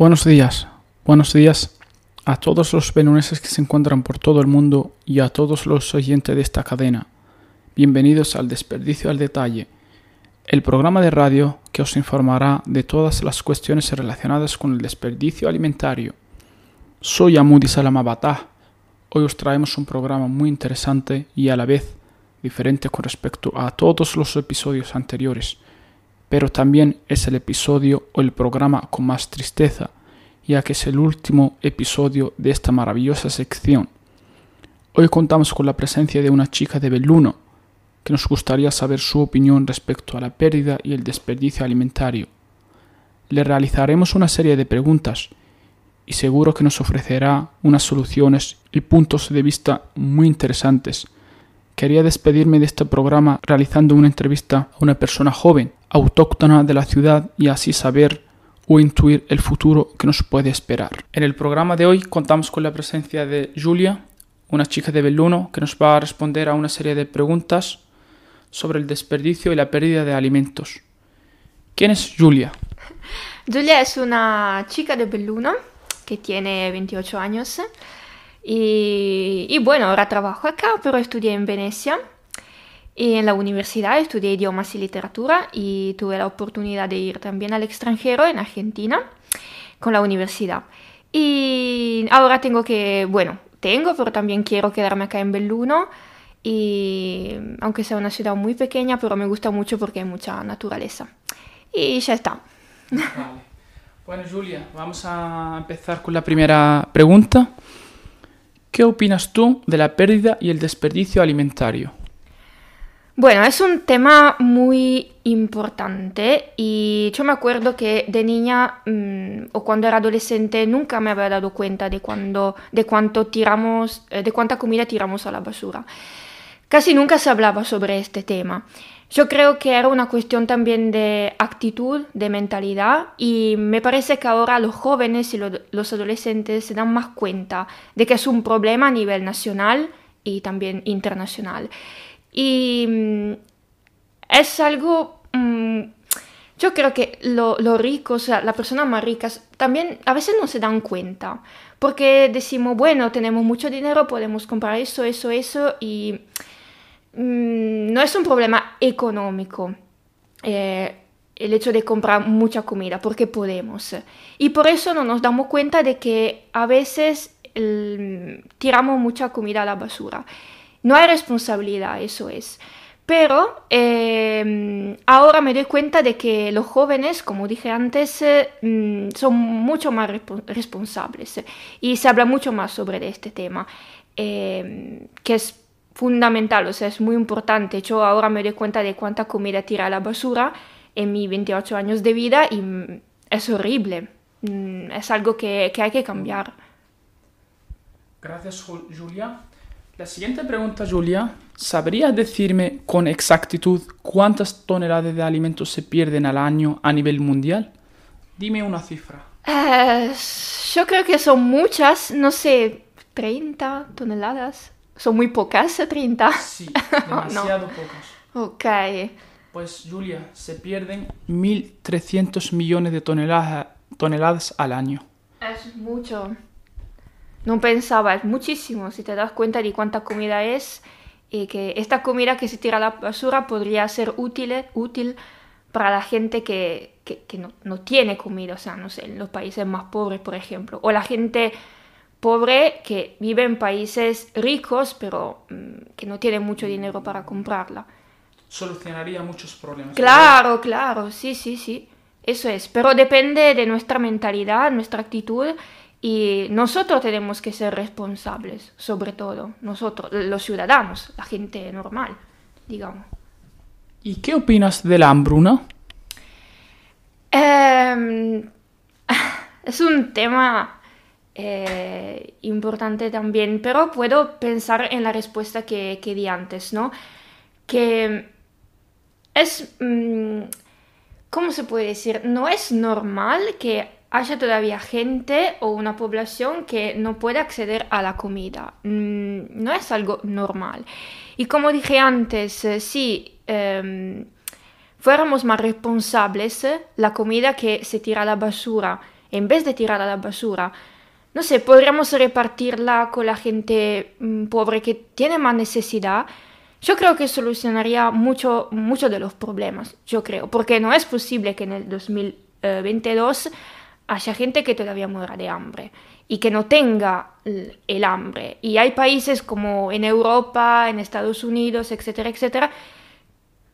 Buenos días, buenos días a todos los benuneses que se encuentran por todo el mundo y a todos los oyentes de esta cadena. Bienvenidos al Desperdicio al Detalle, el programa de radio que os informará de todas las cuestiones relacionadas con el desperdicio alimentario. Soy Amudi Salamabatá. Hoy os traemos un programa muy interesante y a la vez diferente con respecto a todos los episodios anteriores pero también es el episodio o el programa con más tristeza, ya que es el último episodio de esta maravillosa sección. Hoy contamos con la presencia de una chica de Belluno, que nos gustaría saber su opinión respecto a la pérdida y el desperdicio alimentario. Le realizaremos una serie de preguntas y seguro que nos ofrecerá unas soluciones y puntos de vista muy interesantes. Quería despedirme de este programa realizando una entrevista a una persona joven autóctona de la ciudad y así saber o intuir el futuro que nos puede esperar. En el programa de hoy contamos con la presencia de Julia, una chica de Belluno que nos va a responder a una serie de preguntas sobre el desperdicio y la pérdida de alimentos. ¿Quién es Julia? Julia es una chica de Belluno que tiene 28 años y, y bueno, ahora trabajo acá, pero estudié en Venecia en la universidad estudié idiomas y literatura y tuve la oportunidad de ir también al extranjero, en Argentina, con la universidad. Y ahora tengo que, bueno, tengo, pero también quiero quedarme acá en Belluno. Y aunque sea una ciudad muy pequeña, pero me gusta mucho porque hay mucha naturaleza. Y ya está. Bueno, Julia, vamos a empezar con la primera pregunta. ¿Qué opinas tú de la pérdida y el desperdicio alimentario? Bueno, es un tema muy importante y yo me acuerdo que de niña mmm, o cuando era adolescente nunca me había dado cuenta de, cuando, de cuánto tiramos, eh, de cuánta comida tiramos a la basura. Casi nunca se hablaba sobre este tema. Yo creo que era una cuestión también de actitud, de mentalidad y me parece que ahora los jóvenes y lo, los adolescentes se dan más cuenta de que es un problema a nivel nacional y también internacional. Y mm, es algo, mm, yo creo que lo ricos, o sea, las personas más ricas, también a veces no se dan cuenta, porque decimos, bueno, tenemos mucho dinero, podemos comprar eso, eso, eso, y mm, no es un problema económico. Eh, el hecho de comprar mucha comida, porque podemos. Y por eso no nos damos cuenta de que a veces tiramos mucha comida a la basura. No hay responsabilidad, eso es. Pero eh, ahora me doy cuenta de que los jóvenes, como dije antes, eh, son mucho más responsables y se habla mucho más sobre este tema, eh, que es fundamental, o sea, es muy importante. Yo ahora me doy cuenta de cuánta comida tira a la basura en mis 28 años de vida y mm, es horrible. Mm, es algo que hay que cambiar. Gracias, Julia. La siguiente pregunta, Julia. ¿Sabrías decirme con exactitud cuántas toneladas de alimentos se pierden al año a nivel mundial? Dime una cifra. Uh, yo creo que son muchas, no sé, 30 toneladas. Son muy pocas, 30. Sí, demasiado no. pocas. Ok. Pues Julia, se pierden 1.300 millones de toneladas, toneladas al año. Es mucho. No pensaba, es muchísimo, si te das cuenta de cuánta comida es y que esta comida que se tira a la basura podría ser útil, útil para la gente que, que, que no, no, tiene comida, o sea, no sé, en los países más pobres, por ejemplo, o la gente pobre que vive en países ricos, pero mmm, que no tiene mucho dinero para comprarla. Solucionaría muchos problemas. Claro, ¿verdad? claro, sí, sí, sí, eso es, pero depende de nuestra mentalidad, nuestra actitud y nosotros tenemos que ser responsables, sobre todo, nosotros, los ciudadanos, la gente normal, digamos. ¿Y qué opinas de la hambruna? Eh, es un tema eh, importante también, pero puedo pensar en la respuesta que, que di antes, ¿no? Que es, mmm, ¿cómo se puede decir? No es normal que haya todavía gente o una población que no puede acceder a la comida. Mm, no es algo normal. Y como dije antes, eh, si eh, fuéramos más responsables, la comida que se tira a la basura en vez de tirar a la basura, no sé, podríamos repartirla con la gente mm, pobre que tiene más necesidad. Yo creo que solucionaría mucho, mucho de los problemas, yo creo, porque no es posible que en el 2022 haya gente que todavía muera de hambre y que no tenga el hambre. Y hay países como en Europa, en Estados Unidos, etcétera, etcétera,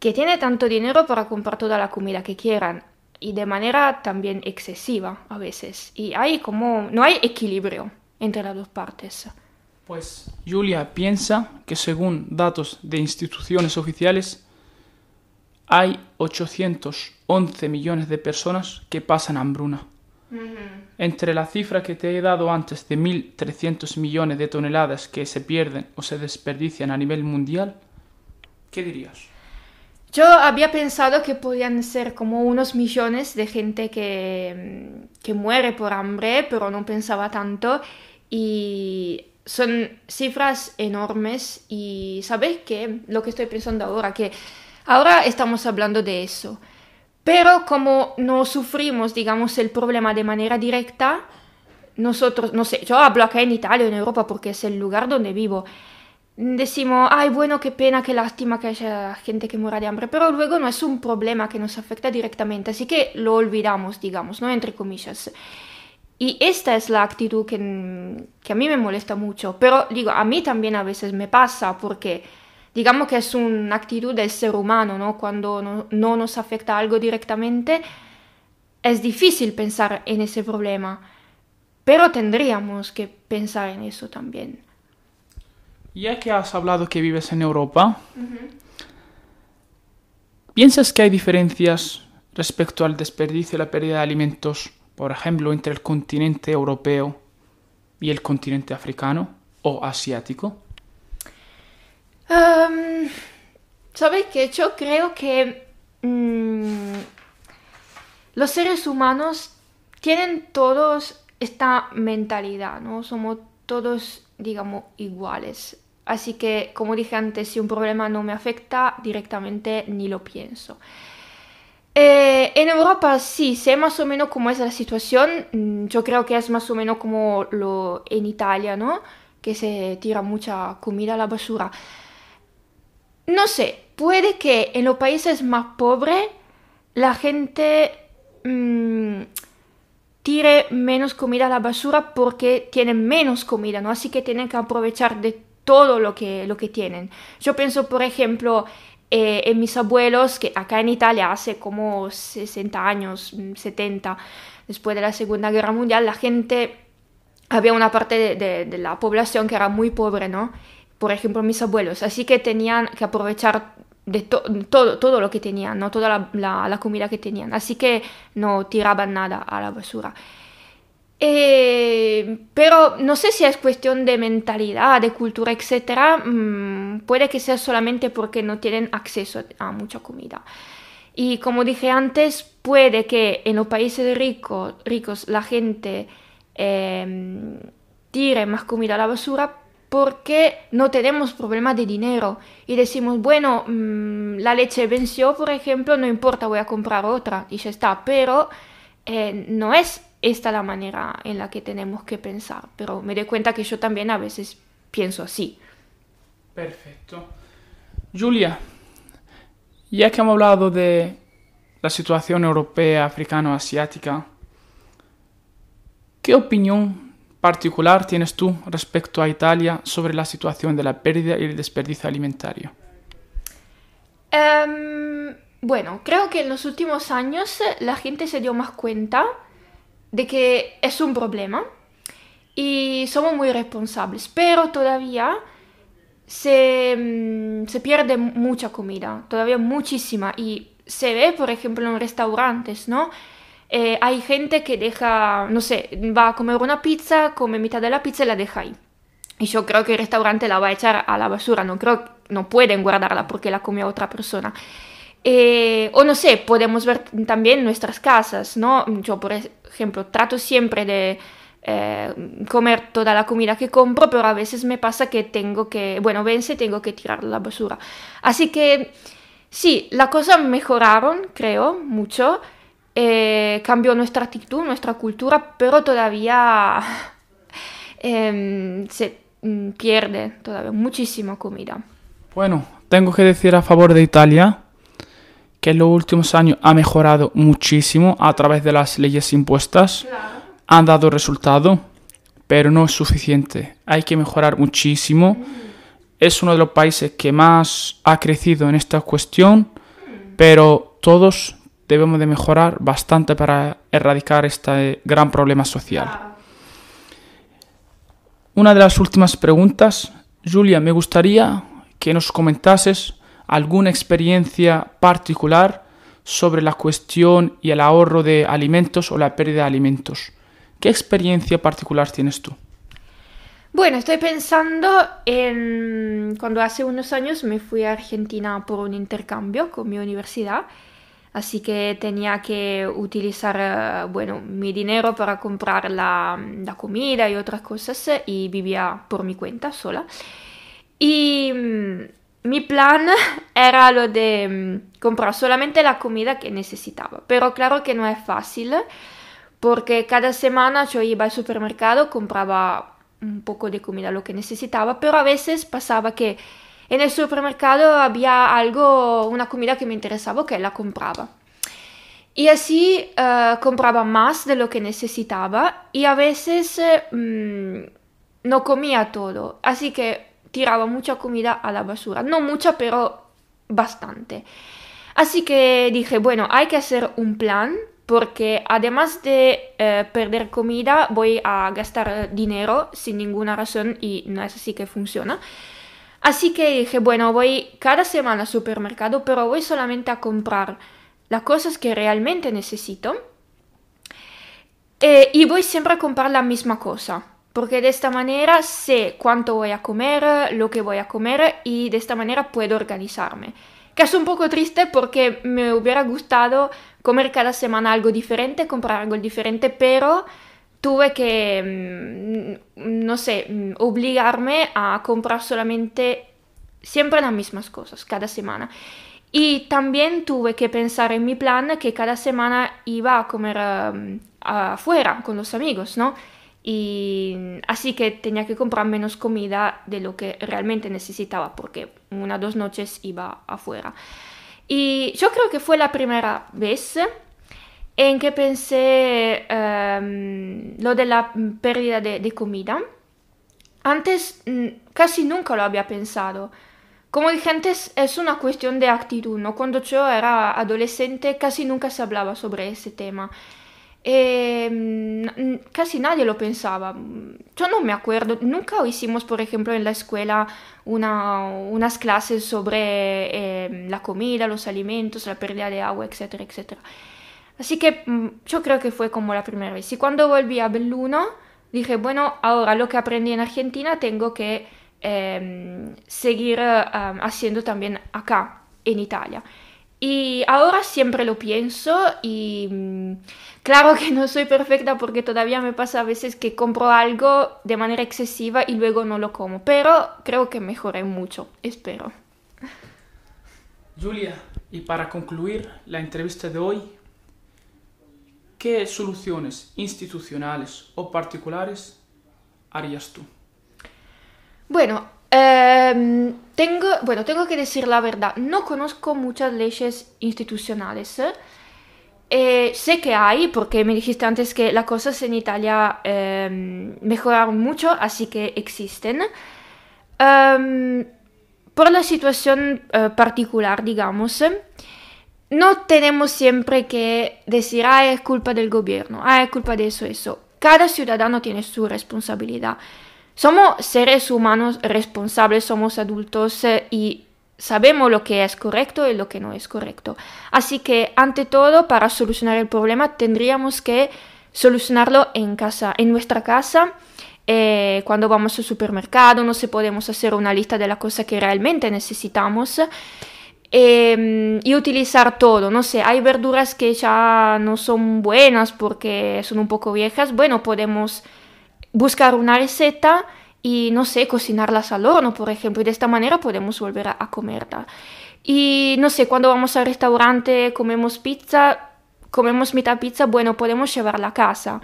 que tienen tanto dinero para comprar toda la comida que quieran y de manera también excesiva a veces. Y hay como, no hay equilibrio entre las dos partes. Pues Julia piensa que según datos de instituciones oficiales, hay 811 millones de personas que pasan hambruna. Entre la cifra que te he dado antes de 1.300 millones de toneladas que se pierden o se desperdician a nivel mundial, ¿qué dirías? Yo había pensado que podían ser como unos millones de gente que, que muere por hambre, pero no pensaba tanto. Y son cifras enormes y sabéis que lo que estoy pensando ahora, que ahora estamos hablando de eso. Pero como no sufrimos, digamos, el problema de manera directa, nosotros, no sé, yo hablo acá en Italia, en Europa, porque es el lugar donde vivo. Decimos, ay, bueno, qué pena, qué lástima que haya gente que muera de hambre, pero luego no es un problema que nos afecta directamente, así que lo olvidamos, digamos, ¿no? Entre comillas. Y esta es la actitud que, que a mí me molesta mucho, pero digo, a mí también a veces me pasa porque digamos que es una actitud del ser humano, ¿no? Cuando no, no, nos afecta algo directamente, es difícil pensar en ese problema, pero tendríamos que pensar en eso también. Ya que has hablado que vives en Europa, ¿piensas que hay diferencias respecto al desperdicio y la pérdida de alimentos, por ejemplo, entre el continente europeo y el continente africano o asiático? Um, ¿Sabes qué? Yo creo que mm, los seres humanos tienen todos esta mentalidad, ¿no? Somos todos, digamos, iguales. Así que, como dije antes, si un problema no me afecta directamente, ni lo pienso. Eh, en Europa sí, sé más o menos cómo es la situación. Mm, yo creo que es más o menos como lo en Italia, ¿no? Que se tira mucha comida a la basura. No sé, puede que en los países más pobres la gente mm, tire menos comida a la basura porque tienen menos comida, ¿no? Así que tienen que aprovechar de todo lo que, lo que tienen. Yo pienso, por ejemplo, eh, en mis abuelos, que acá en Italia hace como 60 años, 70, mm, después de la Segunda Guerra Mundial, la gente, había una parte de, de la población que era muy pobre, ¿no? Por ejemplo, mis abuelos, así que tenían que aprovechar de todo, todo lo que tenían, ¿no? toda la, comida que tenían, así que no tiraban nada a la basura. Eh, pero no sé si es cuestión de mentalidad, de cultura, etc. Mm, puede que sea solamente porque no tienen acceso a mucha comida. Y como dije antes, puede que en los países ricos, ricos la gente eh, tire más comida a la basura porque no tenemos problemas de dinero y decimos, bueno, mm, la leche venció, por ejemplo, no importa, voy a comprar otra y ya está, pero eh, no es esta la manera en la que tenemos que pensar, pero me doy cuenta que yo también a veces pienso así. Perfecto. Julia, ya que hemos hablado de la situación europea, africana, asiática, ¿qué opinión particular tienes tú respecto a Italia sobre la situación de la pérdida y el desperdicio alimentario? Em, bueno, creo que en los últimos años la gente se dio más cuenta de que es un problema y somos muy responsables, pero todavía se, mm, se pierde mucha comida, todavía muchísima y se ve, por ejemplo, en restaurantes, ¿no? Eh, hay gente que deja, no sé, va a comer una pizza, come mitad de la pizza y la deja ahí. Y yo creo que el restaurante la va a echar a la basura, no creo, no pueden guardarla porque la comió otra persona. Eh, o no sé, podemos ver también nuestras casas, ¿no? Yo, por ejemplo, trato siempre de eh, comer toda la comida que compro, pero a veces me pasa que tengo que, bueno, vence, tengo que tirar la basura. Así que sí, las cosas mejoraron, creo, mucho, eh, cambió nuestra actitud, nuestra cultura, pero todavía em, se mm, pierde todavía muchísima comida. Bueno, tengo que decir a favor de Italia que en los últimos años ha mejorado muchísimo a través de las leyes impuestas. Han dado resultado, pero no es suficiente. Hay que mejorar muchísimo. Es uno de los países que más ha crecido en esta cuestión, pero todos debemos de mejorar bastante para erradicar este gran problema social. Una de las últimas preguntas, Julia, me gustaría que nos comentases alguna experiencia particular sobre la cuestión y el ahorro de alimentos o la pérdida de alimentos. ¿Qué experiencia particular tienes tú? Bueno, estoy pensando en cuando hace unos años me fui a Argentina por un intercambio con mi universidad, así que tenía que utilizar, eh, bueno, mi dinero para comprar la, la comida y otras cosas y vivía por mi cuenta sola. Y mm, mi plan era lo de mm, comprar solamente la comida que necesitaba, pero claro que no es fácil porque cada semana yo iba al supermercado, compraba un poco de comida, lo que necesitaba, pero a veces pasaba que en el supermercado había algo, una comida que me interesaba, que la compraba. Y así uh, compraba más de lo que necesitaba y a veces mm, no comía todo. Así que tiraba mucha comida a la basura. No mucha, pero bastante. Así que dije, bueno, hay que hacer un plan porque además de eh, perder comida voy a gastar dinero sin ninguna razón y no es así que funciona. Así que dije, bueno, voy cada semana al supermercado, pero voy solamente a comprar las cosas que realmente necesito. Eh, y voy siempre a comprar la misma cosa porque de esta manera sé cuánto voy a comer, lo que voy a comer y de esta manera puedo organizarme. Que es un poco triste porque me hubiera gustado comer cada semana algo diferente, comprar algo diferente, pero tuve que, mm, no sé, mm, obligarme a comprar solamente siempre las mismas cosas cada semana. Y también tuve que pensar en mi plan que cada semana iba a comer mm, afuera con los amigos, ¿no? y así que tenía que comprar menos comida de lo que realmente necesitaba porque una o dos noches iba afuera. Y yo creo que fue la primera vez en que pensé um, lo de la de, de, comida. Antes mm, casi nunca lo había pensado. Como dije antes, es una cuestión de actitud, ¿no? Cuando yo era adolescente casi nunca se hablaba sobre ese tema. Eh, casi nadie lo pensaba. Yo no me acuerdo, nunca hicimos, por ejemplo, en la escuela una, unas clases sobre eh, la comida, los alimentos, la pérdida de agua, etcétera, etcétera. Así que mm, yo creo que fue como la primera vez. Y cuando volví a Belluno, dije, bueno, ahora lo que aprendí en Argentina tengo que eh, seguir haciendo también acá, en Italia. Y ahora siempre lo pienso y mm, claro que no soy perfecta porque todavía me pasa a veces que compro algo de manera excesiva y luego no lo como, pero creo que mejoré mucho, espero. Julia, y para concluir la entrevista de hoy, ¿qué soluciones institucionales o particulares harías tú? Bueno, eh, tengo, bueno, tengo que decir la verdad, no conozco muchas leyes institucionales. Eh, sé que hay, porque me dijiste antes que las cosas en Italia eh, mejoraron mucho, así que existen. Um, por la situación uh, particular, digamos, no tenemos siempre que decir, ah, es culpa del gobierno, ah, es culpa de eso, eso. Cada ciudadano tiene su responsabilidad. Somos seres humanos responsables, somos adultos eh, y sabemos lo que es correcto y lo que no es correcto. Así que, ante todo, para solucionar el problema tendríamos que solucionarlo en casa, en nuestra casa. Eh, cuando vamos al supermercado, no se podemos hacer una lista de las cosas que realmente necesitamos eh, y utilizar todo. No sé, hay verduras que ya no son buenas porque son un poco viejas. Bueno, podemos buscar una receta y, no sé, cocinarlas al horno, por ejemplo, de esta manera podemos volver a, comerla. Y, no sé, cuando vamos al restaurante, comemos pizza, comemos mitad pizza, bueno, podemos llevarla a casa.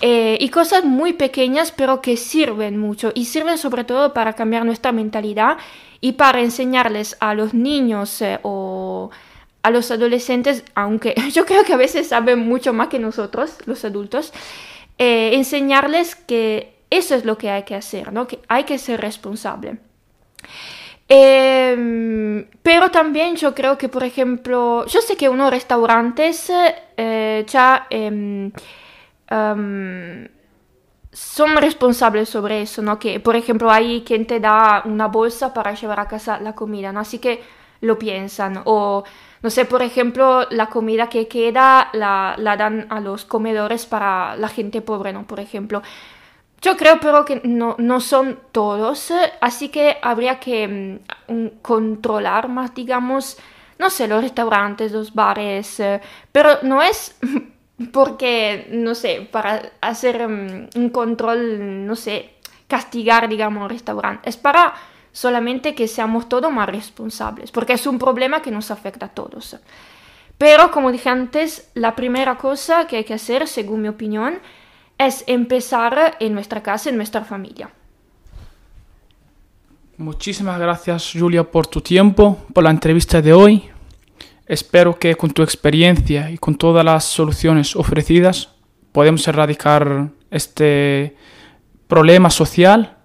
Eh, y cosas muy pequeñas pero que sirven mucho y sirven sobre todo para cambiar nuestra mentalidad y para enseñarles a los niños eh, o a los adolescentes, aunque yo creo que a veces saben mucho más que nosotros, los adultos, eh, enseñarles que eso es lo que hay que hacer, ¿no? que hay que ser responsable. Em, pero también yo creo que, por ejemplo, yo sé que unos restaurantes ya son responsables sobre eso, ¿no? Que, por ejemplo, hay quien te da una bolsa para llevar a casa la comida, ¿no? Así que lo piensan. O, no sé, por ejemplo, la comida que queda la, la dan a los comedores para la gente pobre, ¿no? Por ejemplo. Yo creo pero que no, no son todos, así que habría que mm, controlar más, digamos, no sé, los restaurantes, los bares, eh, pero no es porque, no sé, para hacer mm, un control, no sé, castigar, digamos, un restaurante. Es para solamente que seamos todos más responsables, porque es un problema que nos afecta a todos. Pero, como dije antes, la primera cosa que hay que hacer, según mi opinión, es empezar en nuestra casa, en nuestra familia. Muchísimas gracias, Julia, por tu tiempo, por la entrevista de hoy. Espero que con tu experiencia y con todas las soluciones ofrecidas podamos erradicar este problema social.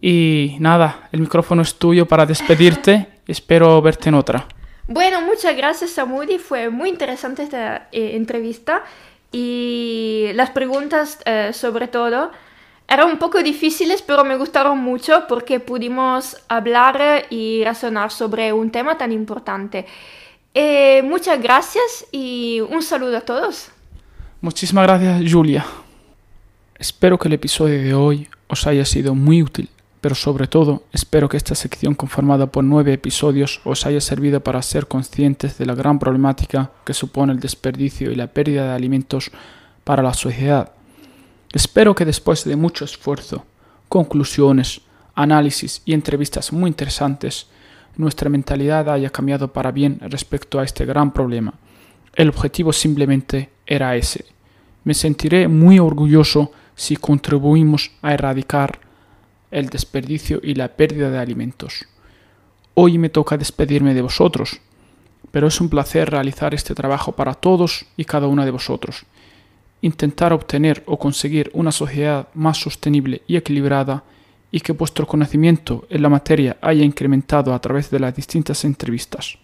Y nada, el micrófono es tuyo para despedirte. Espero verte en otra. Bueno, muchas gracias Samudi, fue muy interesante esta eh, entrevista y las preguntas eh, sobre todo eran un poco difíciles, pero me gustaron mucho porque pudimos hablar y razonar sobre un tema tan importante. Eh, muchas gracias y un saludo a todos. Muchísimas gracias, Julia. Espero que el episodio de hoy os haya sido muy útil, pero sobre todo espero que esta sección conformada por nueve episodios os haya servido para ser conscientes de la gran problemática que supone el desperdicio y la pérdida de alimentos para la sociedad. Espero que después de mucho esfuerzo, conclusiones, análisis y entrevistas muy interesantes, nuestra mentalidad haya cambiado para bien respecto a este gran problema. El objetivo simplemente era ese. Me sentiré muy orgulloso si contribuimos a erradicar el desperdicio y la pérdida de alimentos. Hoy me toca despedirme de vosotros, pero es un placer realizar este trabajo para todos y cada uno de vosotros. Intentar obtener o conseguir una sociedad más sostenible y equilibrada y que vuestro conocimiento en la materia haya incrementado a través de las distintas entrevistas.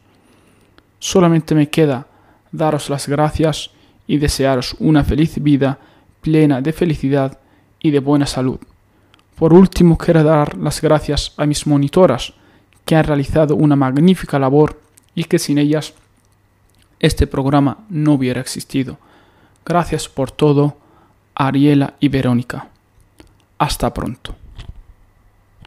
Solamente me queda daros las gracias y desearos una feliz vida plena de felicidad y de buena salud. Por último, quiero dar las gracias a mis monitoras, que han realizado una magnífica labor y que sin ellas este programa no hubiera existido. Gracias por todo, Ariela y Verónica. Hasta pronto.